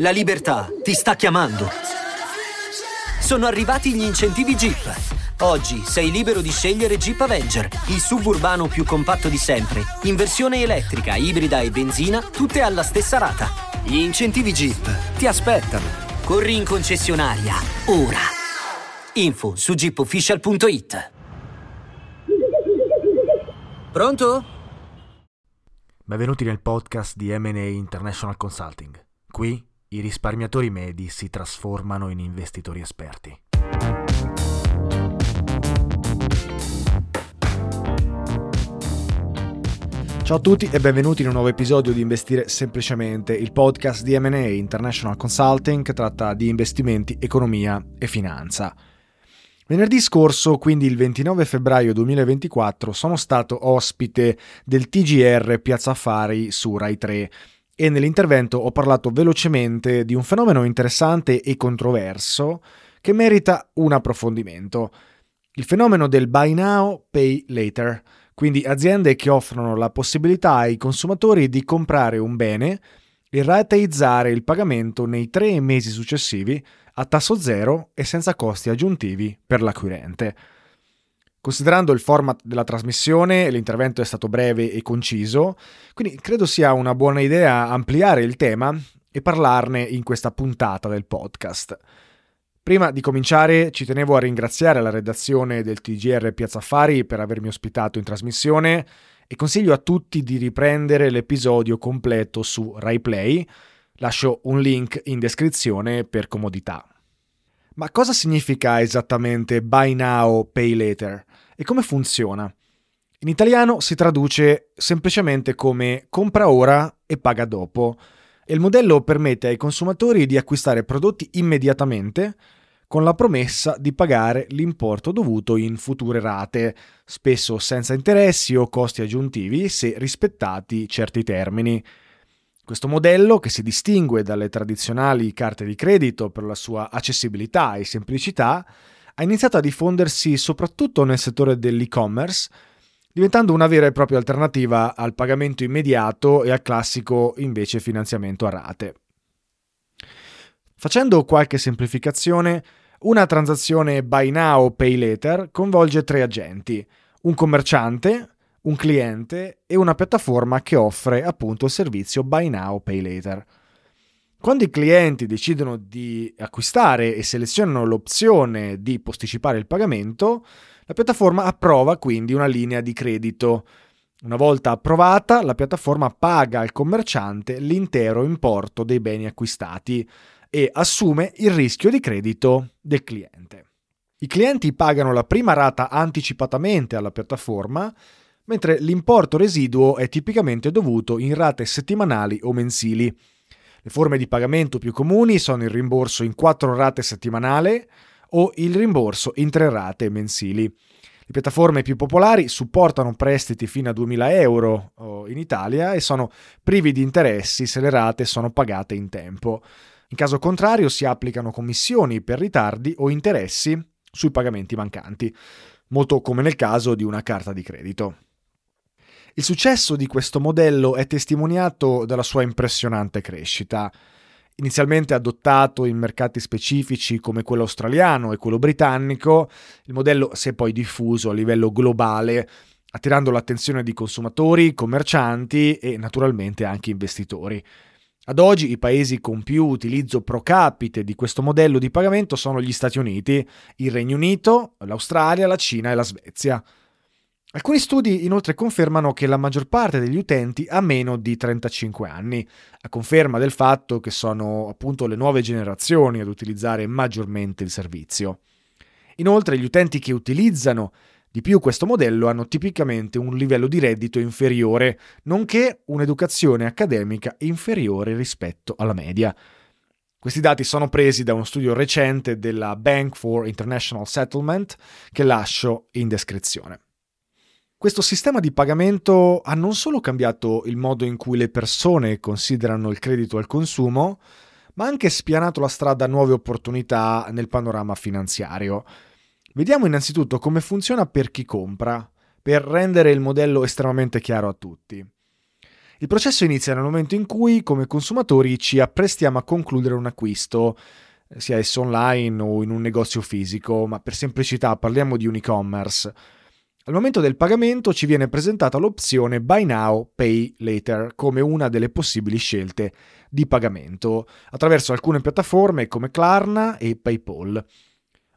La libertà ti sta chiamando. Sono arrivati gli incentivi Jeep. Oggi sei libero di scegliere Jeep Avenger, il suburbano più compatto di sempre, in versione elettrica, ibrida e benzina, tutte alla stessa rata. Gli incentivi Jeep ti aspettano. Corri in concessionaria, ora. Info su jeepofficial.it. Pronto? Benvenuti nel podcast di M&A International Consulting. Qui i risparmiatori medi si trasformano in investitori esperti. Ciao a tutti e benvenuti in un nuovo episodio di Investire Semplicemente, il podcast di M&A International Consulting che tratta di investimenti, economia e finanza. Venerdì scorso, quindi il 29 febbraio 2024, sono stato ospite del TGR Piazza Affari su Rai 3 e nell'intervento ho parlato velocemente di un fenomeno interessante e controverso che merita un approfondimento. Il fenomeno del buy now, pay later, quindi aziende che offrono la possibilità ai consumatori di comprare un bene e rateizzare il pagamento nei tre mesi successivi a tasso zero e senza costi aggiuntivi per l'acquirente. Considerando il format della trasmissione, l'intervento è stato breve e conciso, quindi credo sia una buona idea ampliare il tema e parlarne in questa puntata del podcast. Prima di cominciare ci tenevo a ringraziare la redazione del TGR Piazza Affari per avermi ospitato in trasmissione e consiglio a tutti di riprendere l'episodio completo su RaiPlay. Lascio un link in descrizione per comodità. Ma cosa significa esattamente buy now, pay later? E come funziona? In italiano si traduce semplicemente come compra ora e paga dopo e il modello permette ai consumatori di acquistare prodotti immediatamente con la promessa di pagare l'importo dovuto in future rate, spesso senza interessi o costi aggiuntivi se rispettati certi termini. Questo modello, che si distingue dalle tradizionali carte di credito per la sua accessibilità e semplicità, ha iniziato a diffondersi soprattutto nel settore dell'e-commerce, diventando una vera e propria alternativa al pagamento immediato e al classico invece finanziamento a rate. Facendo qualche semplificazione, una transazione buy now pay later coinvolge tre agenti, un commerciante, un cliente e una piattaforma che offre appunto il servizio Buy Now Pay Later. Quando i clienti decidono di acquistare e selezionano l'opzione di posticipare il pagamento, la piattaforma approva quindi una linea di credito. Una volta approvata, la piattaforma paga al commerciante l'intero importo dei beni acquistati e assume il rischio di credito del cliente. I clienti pagano la prima rata anticipatamente alla piattaforma mentre l'importo residuo è tipicamente dovuto in rate settimanali o mensili. Le forme di pagamento più comuni sono il rimborso in quattro rate settimanali o il rimborso in tre rate mensili. Le piattaforme più popolari supportano prestiti fino a 2.000 euro in Italia e sono privi di interessi se le rate sono pagate in tempo. In caso contrario si applicano commissioni per ritardi o interessi sui pagamenti mancanti, molto come nel caso di una carta di credito. Il successo di questo modello è testimoniato dalla sua impressionante crescita. Inizialmente adottato in mercati specifici come quello australiano e quello britannico, il modello si è poi diffuso a livello globale, attirando l'attenzione di consumatori, commercianti e naturalmente anche investitori. Ad oggi i paesi con più utilizzo pro capite di questo modello di pagamento sono gli Stati Uniti, il Regno Unito, l'Australia, la Cina e la Svezia. Alcuni studi inoltre confermano che la maggior parte degli utenti ha meno di 35 anni, a conferma del fatto che sono appunto le nuove generazioni ad utilizzare maggiormente il servizio. Inoltre gli utenti che utilizzano di più questo modello hanno tipicamente un livello di reddito inferiore, nonché un'educazione accademica inferiore rispetto alla media. Questi dati sono presi da uno studio recente della Bank for International Settlement che lascio in descrizione. Questo sistema di pagamento ha non solo cambiato il modo in cui le persone considerano il credito al consumo, ma anche spianato la strada a nuove opportunità nel panorama finanziario. Vediamo innanzitutto come funziona per chi compra, per rendere il modello estremamente chiaro a tutti. Il processo inizia nel momento in cui, come consumatori, ci apprestiamo a concludere un acquisto, sia esso online o in un negozio fisico, ma per semplicità parliamo di un e-commerce. Al momento del pagamento ci viene presentata l'opzione Buy Now, Pay Later come una delle possibili scelte di pagamento attraverso alcune piattaforme come Klarna e PayPal.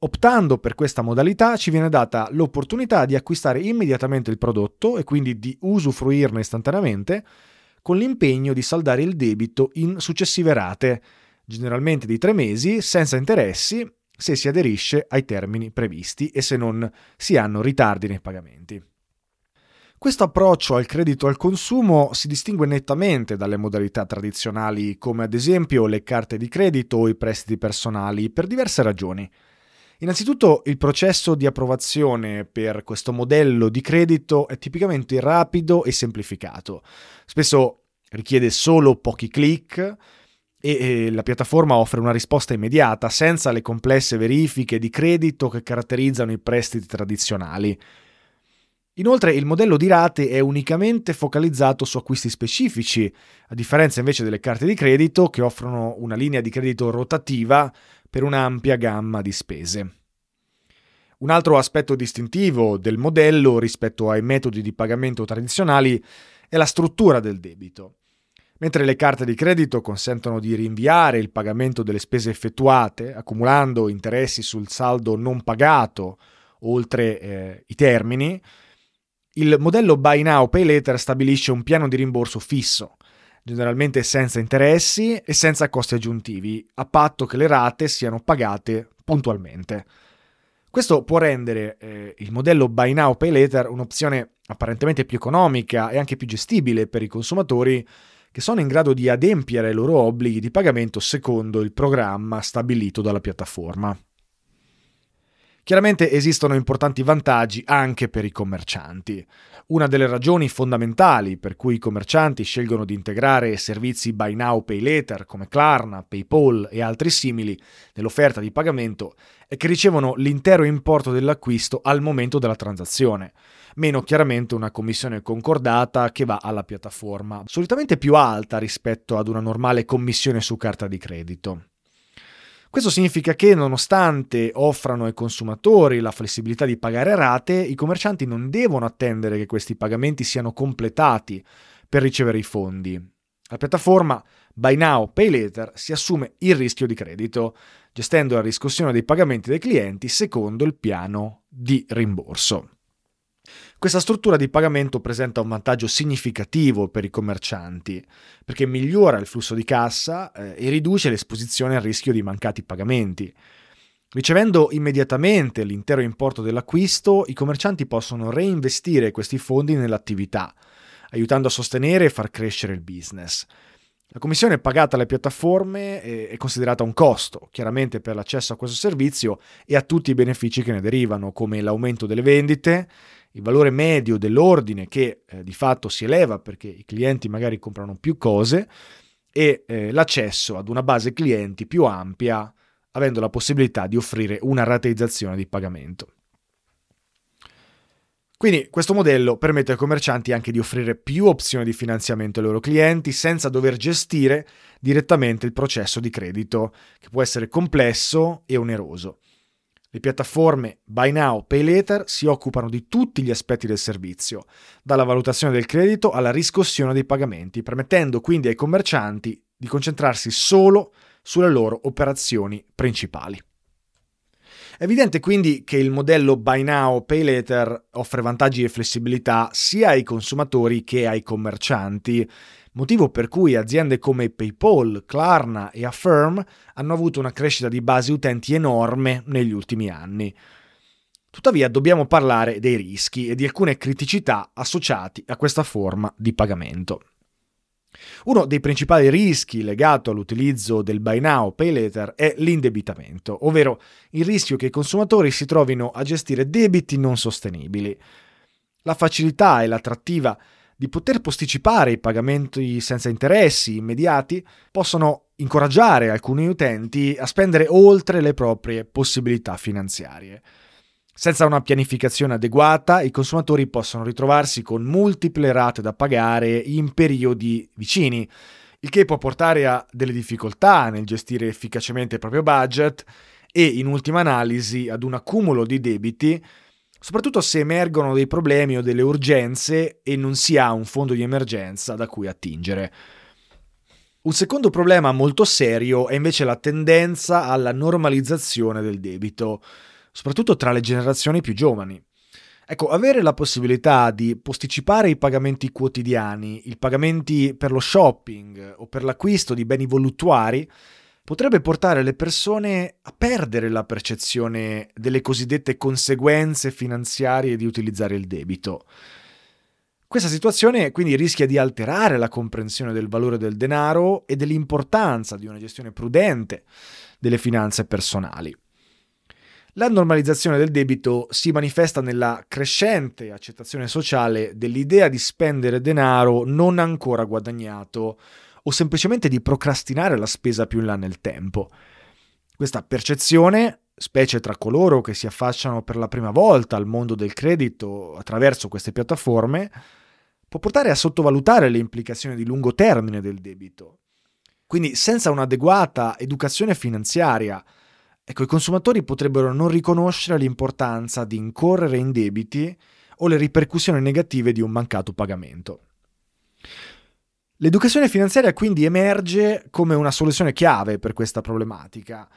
Optando per questa modalità ci viene data l'opportunità di acquistare immediatamente il prodotto e quindi di usufruirne istantaneamente, con l'impegno di saldare il debito in successive rate, generalmente di tre mesi, senza interessi se si aderisce ai termini previsti e se non si hanno ritardi nei pagamenti. Questo approccio al credito al consumo si distingue nettamente dalle modalità tradizionali come ad esempio le carte di credito o i prestiti personali per diverse ragioni. Innanzitutto il processo di approvazione per questo modello di credito è tipicamente rapido e semplificato. Spesso richiede solo pochi clic, e la piattaforma offre una risposta immediata senza le complesse verifiche di credito che caratterizzano i prestiti tradizionali. Inoltre il modello di rate è unicamente focalizzato su acquisti specifici, a differenza invece delle carte di credito che offrono una linea di credito rotativa per un'ampia gamma di spese. Un altro aspetto distintivo del modello rispetto ai metodi di pagamento tradizionali è la struttura del debito. Mentre le carte di credito consentono di rinviare il pagamento delle spese effettuate, accumulando interessi sul saldo non pagato oltre eh, i termini, il modello Buy Now Pay Later stabilisce un piano di rimborso fisso, generalmente senza interessi e senza costi aggiuntivi, a patto che le rate siano pagate puntualmente. Questo può rendere eh, il modello Buy Now Pay Later un'opzione apparentemente più economica e anche più gestibile per i consumatori che sono in grado di adempiere ai loro obblighi di pagamento secondo il programma stabilito dalla piattaforma. Chiaramente esistono importanti vantaggi anche per i commercianti. Una delle ragioni fondamentali per cui i commercianti scelgono di integrare servizi Buy Now Pay Later come Klarna, PayPal e altri simili nell'offerta di pagamento è che ricevono l'intero importo dell'acquisto al momento della transazione meno chiaramente una commissione concordata che va alla piattaforma, solitamente più alta rispetto ad una normale commissione su carta di credito. Questo significa che nonostante offrano ai consumatori la flessibilità di pagare rate, i commercianti non devono attendere che questi pagamenti siano completati per ricevere i fondi. La piattaforma Buy Now Pay Later si assume il rischio di credito, gestendo la riscossione dei pagamenti dei clienti secondo il piano di rimborso. Questa struttura di pagamento presenta un vantaggio significativo per i commercianti, perché migliora il flusso di cassa eh, e riduce l'esposizione al rischio di mancati pagamenti. Ricevendo immediatamente l'intero importo dell'acquisto, i commercianti possono reinvestire questi fondi nell'attività, aiutando a sostenere e far crescere il business. La commissione pagata alle piattaforme è considerata un costo, chiaramente per l'accesso a questo servizio e a tutti i benefici che ne derivano, come l'aumento delle vendite, il valore medio dell'ordine che eh, di fatto si eleva perché i clienti magari comprano più cose e eh, l'accesso ad una base clienti più ampia avendo la possibilità di offrire una rateizzazione di pagamento. Quindi questo modello permette ai commercianti anche di offrire più opzioni di finanziamento ai loro clienti senza dover gestire direttamente il processo di credito, che può essere complesso e oneroso. Le piattaforme Buy Now, Pay Later si occupano di tutti gli aspetti del servizio, dalla valutazione del credito alla riscossione dei pagamenti, permettendo quindi ai commercianti di concentrarsi solo sulle loro operazioni principali. È evidente quindi che il modello Buy Now, Pay Later offre vantaggi e flessibilità sia ai consumatori che ai commercianti motivo per cui aziende come PayPal, Klarna e Affirm hanno avuto una crescita di base utenti enorme negli ultimi anni. Tuttavia dobbiamo parlare dei rischi e di alcune criticità associati a questa forma di pagamento. Uno dei principali rischi legato all'utilizzo del buy now, pay later è l'indebitamento, ovvero il rischio che i consumatori si trovino a gestire debiti non sostenibili. La facilità e l'attrattiva di poter posticipare i pagamenti senza interessi immediati possono incoraggiare alcuni utenti a spendere oltre le proprie possibilità finanziarie. Senza una pianificazione adeguata, i consumatori possono ritrovarsi con multiple rate da pagare in periodi vicini, il che può portare a delle difficoltà nel gestire efficacemente il proprio budget e, in ultima analisi, ad un accumulo di debiti, soprattutto se emergono dei problemi o delle urgenze e non si ha un fondo di emergenza da cui attingere. Un secondo problema molto serio è invece la tendenza alla normalizzazione del debito soprattutto tra le generazioni più giovani. Ecco, avere la possibilità di posticipare i pagamenti quotidiani, i pagamenti per lo shopping o per l'acquisto di beni voluttuari, potrebbe portare le persone a perdere la percezione delle cosiddette conseguenze finanziarie di utilizzare il debito. Questa situazione quindi rischia di alterare la comprensione del valore del denaro e dell'importanza di una gestione prudente delle finanze personali. La normalizzazione del debito si manifesta nella crescente accettazione sociale dell'idea di spendere denaro non ancora guadagnato o semplicemente di procrastinare la spesa più in là nel tempo. Questa percezione, specie tra coloro che si affacciano per la prima volta al mondo del credito attraverso queste piattaforme, può portare a sottovalutare le implicazioni di lungo termine del debito. Quindi senza un'adeguata educazione finanziaria, Ecco, i consumatori potrebbero non riconoscere l'importanza di incorrere in debiti o le ripercussioni negative di un mancato pagamento. L'educazione finanziaria quindi emerge come una soluzione chiave per questa problematica.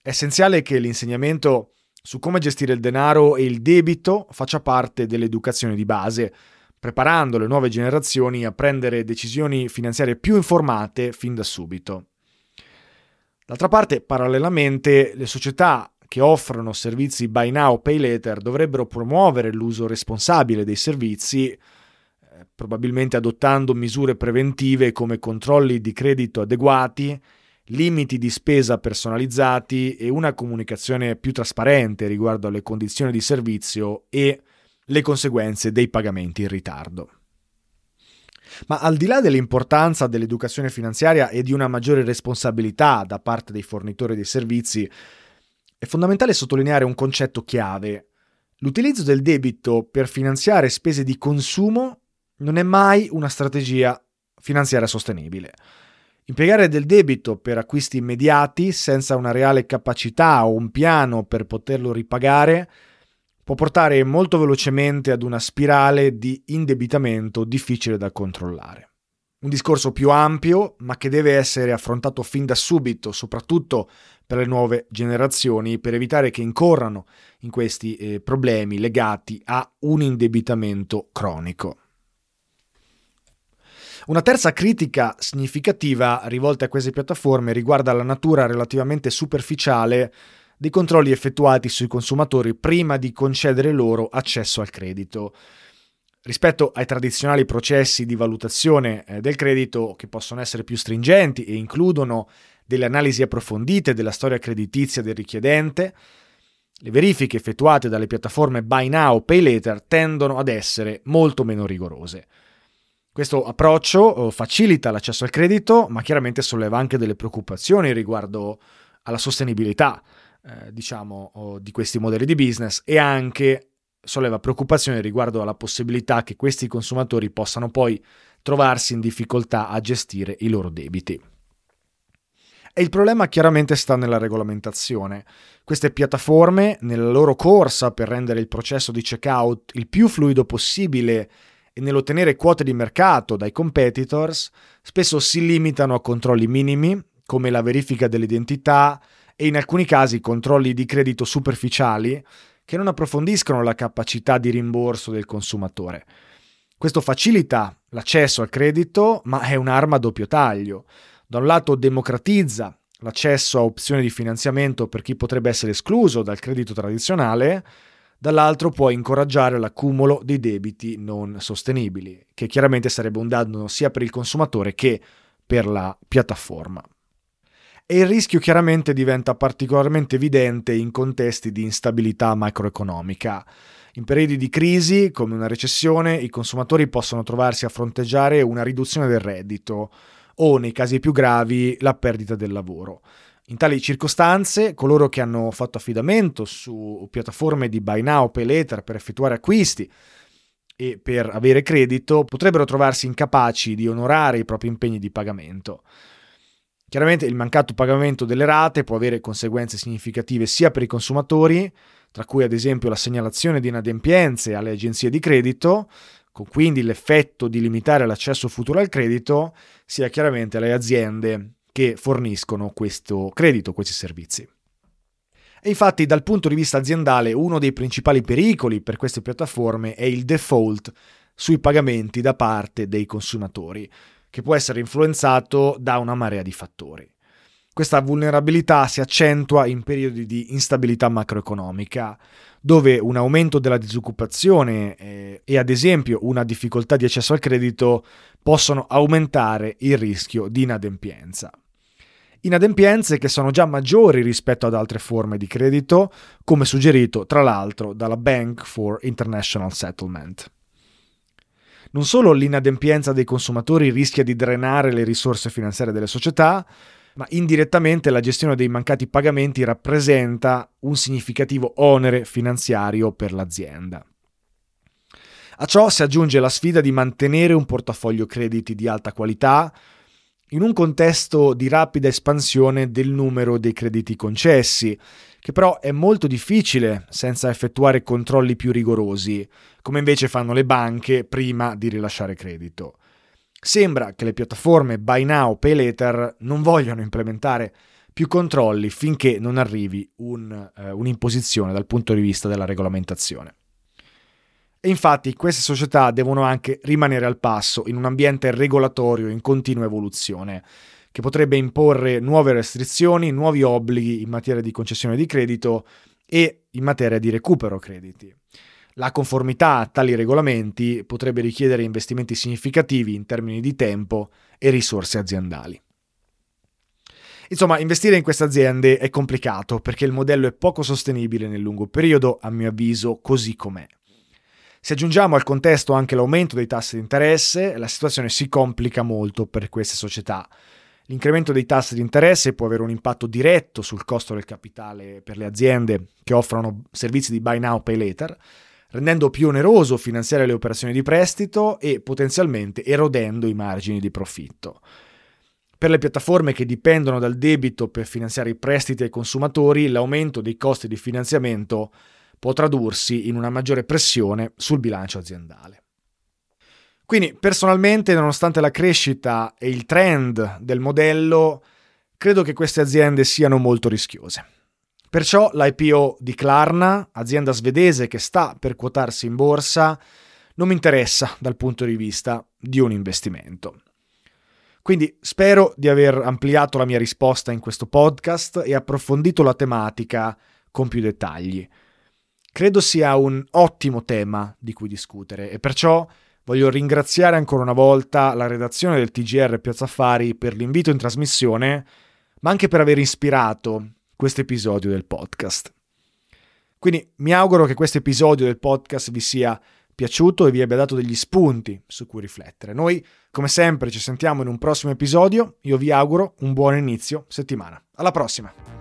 È essenziale che l'insegnamento su come gestire il denaro e il debito faccia parte dell'educazione di base, preparando le nuove generazioni a prendere decisioni finanziarie più informate fin da subito. D'altra parte, parallelamente, le società che offrono servizi buy now, pay later dovrebbero promuovere l'uso responsabile dei servizi, probabilmente adottando misure preventive come controlli di credito adeguati, limiti di spesa personalizzati e una comunicazione più trasparente riguardo alle condizioni di servizio e le conseguenze dei pagamenti in ritardo. Ma al di là dell'importanza dell'educazione finanziaria e di una maggiore responsabilità da parte dei fornitori dei servizi, è fondamentale sottolineare un concetto chiave. L'utilizzo del debito per finanziare spese di consumo non è mai una strategia finanziaria sostenibile. Impiegare del debito per acquisti immediati senza una reale capacità o un piano per poterlo ripagare può portare molto velocemente ad una spirale di indebitamento difficile da controllare. Un discorso più ampio, ma che deve essere affrontato fin da subito, soprattutto per le nuove generazioni, per evitare che incorrano in questi eh, problemi legati a un indebitamento cronico. Una terza critica significativa rivolta a queste piattaforme riguarda la natura relativamente superficiale dei controlli effettuati sui consumatori prima di concedere loro accesso al credito. Rispetto ai tradizionali processi di valutazione eh, del credito che possono essere più stringenti e includono delle analisi approfondite della storia creditizia del richiedente, le verifiche effettuate dalle piattaforme Buy Now, Pay Later tendono ad essere molto meno rigorose. Questo approccio eh, facilita l'accesso al credito, ma chiaramente solleva anche delle preoccupazioni riguardo alla sostenibilità eh, diciamo, di questi modelli di business e anche solleva preoccupazione riguardo alla possibilità che questi consumatori possano poi trovarsi in difficoltà a gestire i loro debiti. E il problema chiaramente sta nella regolamentazione. Queste piattaforme, nella loro corsa per rendere il processo di checkout il più fluido possibile e nell'ottenere quote di mercato dai competitors, spesso si limitano a controlli minimi, come la verifica dell'identità, e in alcuni casi controlli di credito superficiali che non approfondiscono la capacità di rimborso del consumatore. Questo facilita l'accesso al credito, ma è un'arma a doppio taglio. Da un lato democratizza l'accesso a opzioni di finanziamento per chi potrebbe essere escluso dal credito tradizionale, dall'altro può incoraggiare l'accumulo di debiti non sostenibili, che chiaramente sarebbe un danno sia per il consumatore che per la piattaforma e il rischio chiaramente diventa particolarmente evidente in contesti di instabilità macroeconomica. In periodi di crisi, come una recessione, i consumatori possono trovarsi a fronteggiare una riduzione del reddito o, nei casi più gravi, la perdita del lavoro. In tali circostanze, coloro che hanno fatto affidamento su piattaforme di buy now, pay later per effettuare acquisti e per avere credito potrebbero trovarsi incapaci di onorare i propri impegni di pagamento. Chiaramente il mancato pagamento delle rate può avere conseguenze significative sia per i consumatori, tra cui ad esempio la segnalazione di inadempienze alle agenzie di credito, con quindi l'effetto di limitare l'accesso futuro al credito, sia chiaramente alle aziende che forniscono questo credito, questi servizi. E infatti dal punto di vista aziendale uno dei principali pericoli per queste piattaforme è il default sui pagamenti da parte dei consumatori, che può essere influenzato da una marea di fattori. Questa vulnerabilità si accentua in periodi di instabilità macroeconomica, dove un aumento della disoccupazione eh, e ad esempio una difficoltà di accesso al credito possono aumentare il rischio di inadempienza inadempienze che sono già maggiori rispetto ad altre forme di credito, come suggerito tra l'altro dalla Bank for International Settlement. Non solo l'inadempienza dei consumatori rischia di drenare le risorse finanziarie delle società, ma indirettamente la gestione dei mancati pagamenti rappresenta un significativo onere finanziario per l'azienda. A ciò si aggiunge la sfida di mantenere un portafoglio crediti di alta qualità, in un contesto di rapida espansione del numero dei crediti concessi, che però è molto difficile senza effettuare controlli più rigorosi, come invece fanno le banche prima di rilasciare credito. Sembra che le piattaforme Buy Now, Pay Later non vogliano implementare più controlli finché non arrivi un, uh, un'imposizione dal punto di vista della regolamentazione. E infatti queste società devono anche rimanere al passo in un ambiente regolatorio in continua evoluzione, che potrebbe imporre nuove restrizioni, nuovi obblighi in materia di concessione di credito e in materia di recupero crediti. La conformità a tali regolamenti potrebbe richiedere investimenti significativi in termini di tempo e risorse aziendali. Insomma, investire in queste aziende è complicato perché il modello è poco sostenibile nel lungo periodo, a mio avviso, così com'è. Se aggiungiamo al contesto anche l'aumento dei tassi di interesse, la situazione si complica molto per queste società. L'incremento dei tassi di interesse può avere un impatto diretto sul costo del capitale per le aziende che offrono servizi di buy now, pay later, rendendo più oneroso finanziare le operazioni di prestito e potenzialmente erodendo i margini di profitto. Per le piattaforme che dipendono dal debito per finanziare i prestiti ai consumatori, l'aumento dei costi di finanziamento può tradursi in una maggiore pressione sul bilancio aziendale. Quindi personalmente, nonostante la crescita e il trend del modello, credo che queste aziende siano molto rischiose. Perciò l'IPO di Klarna, azienda svedese che sta per quotarsi in borsa, non mi interessa dal punto di vista di un investimento. Quindi spero di aver ampliato la mia risposta in questo podcast e approfondito la tematica con più dettagli. Credo sia un ottimo tema di cui discutere e perciò voglio ringraziare ancora una volta la redazione del TGR Piazza Affari per l'invito in trasmissione, ma anche per aver ispirato questo episodio del podcast. Quindi mi auguro che questo episodio del podcast vi sia piaciuto e vi abbia dato degli spunti su cui riflettere. Noi, come sempre, ci sentiamo in un prossimo episodio. Io vi auguro un buon inizio settimana. Alla prossima!